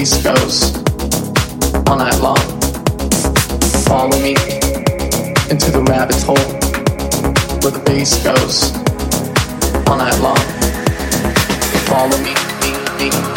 East goes all night long. Follow me into the rabbit hole where the bass goes all night long. Follow me, me, me.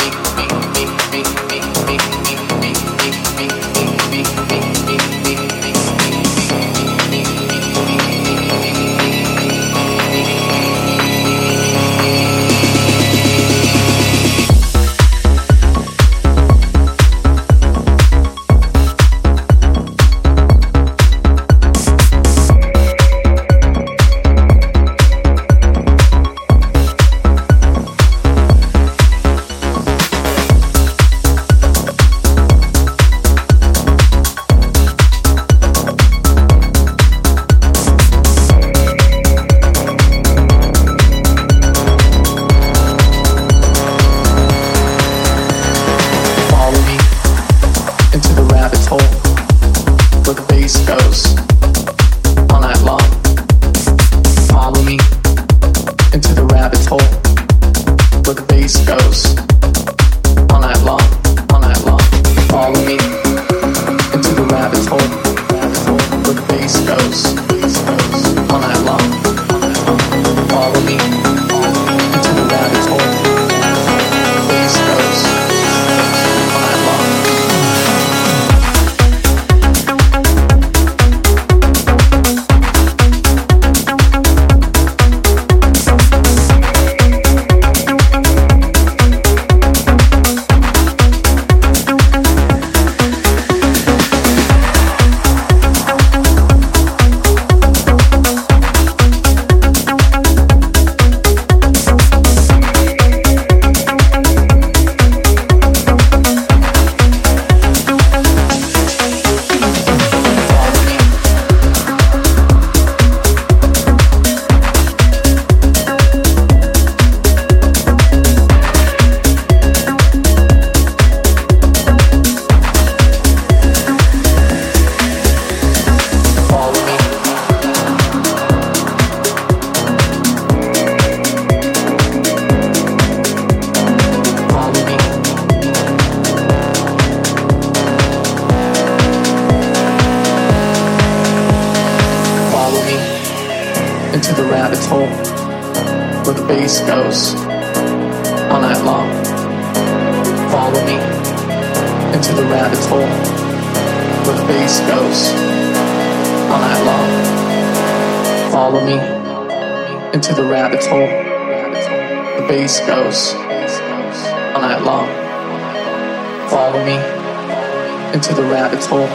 Follow me into the rabbit hole where the bass goes. into the rabbit hole where the bass goes all night long. Follow me into the rabbit hole where the bass goes all night long. Follow me into the rabbit hole. The bass goes all night long. Follow me into the rabbit hole.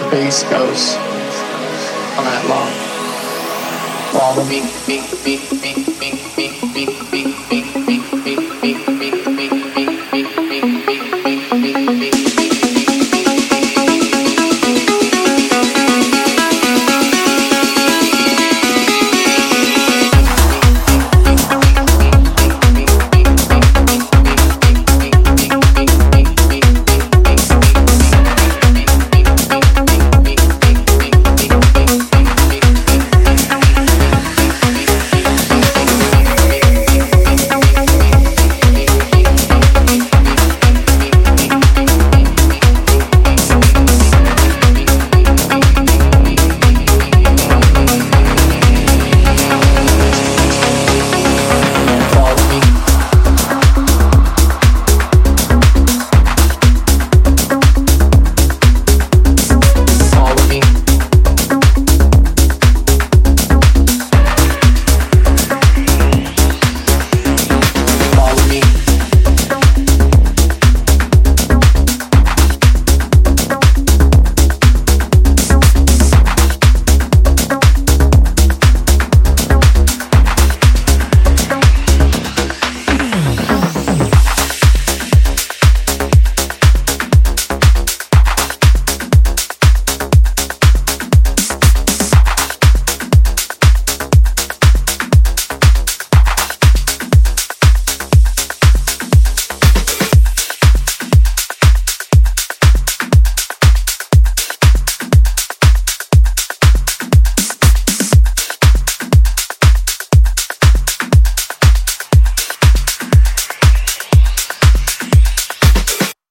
The bass goes all night long follow me, me, me, me, me, me, me, me, me, me, me, me.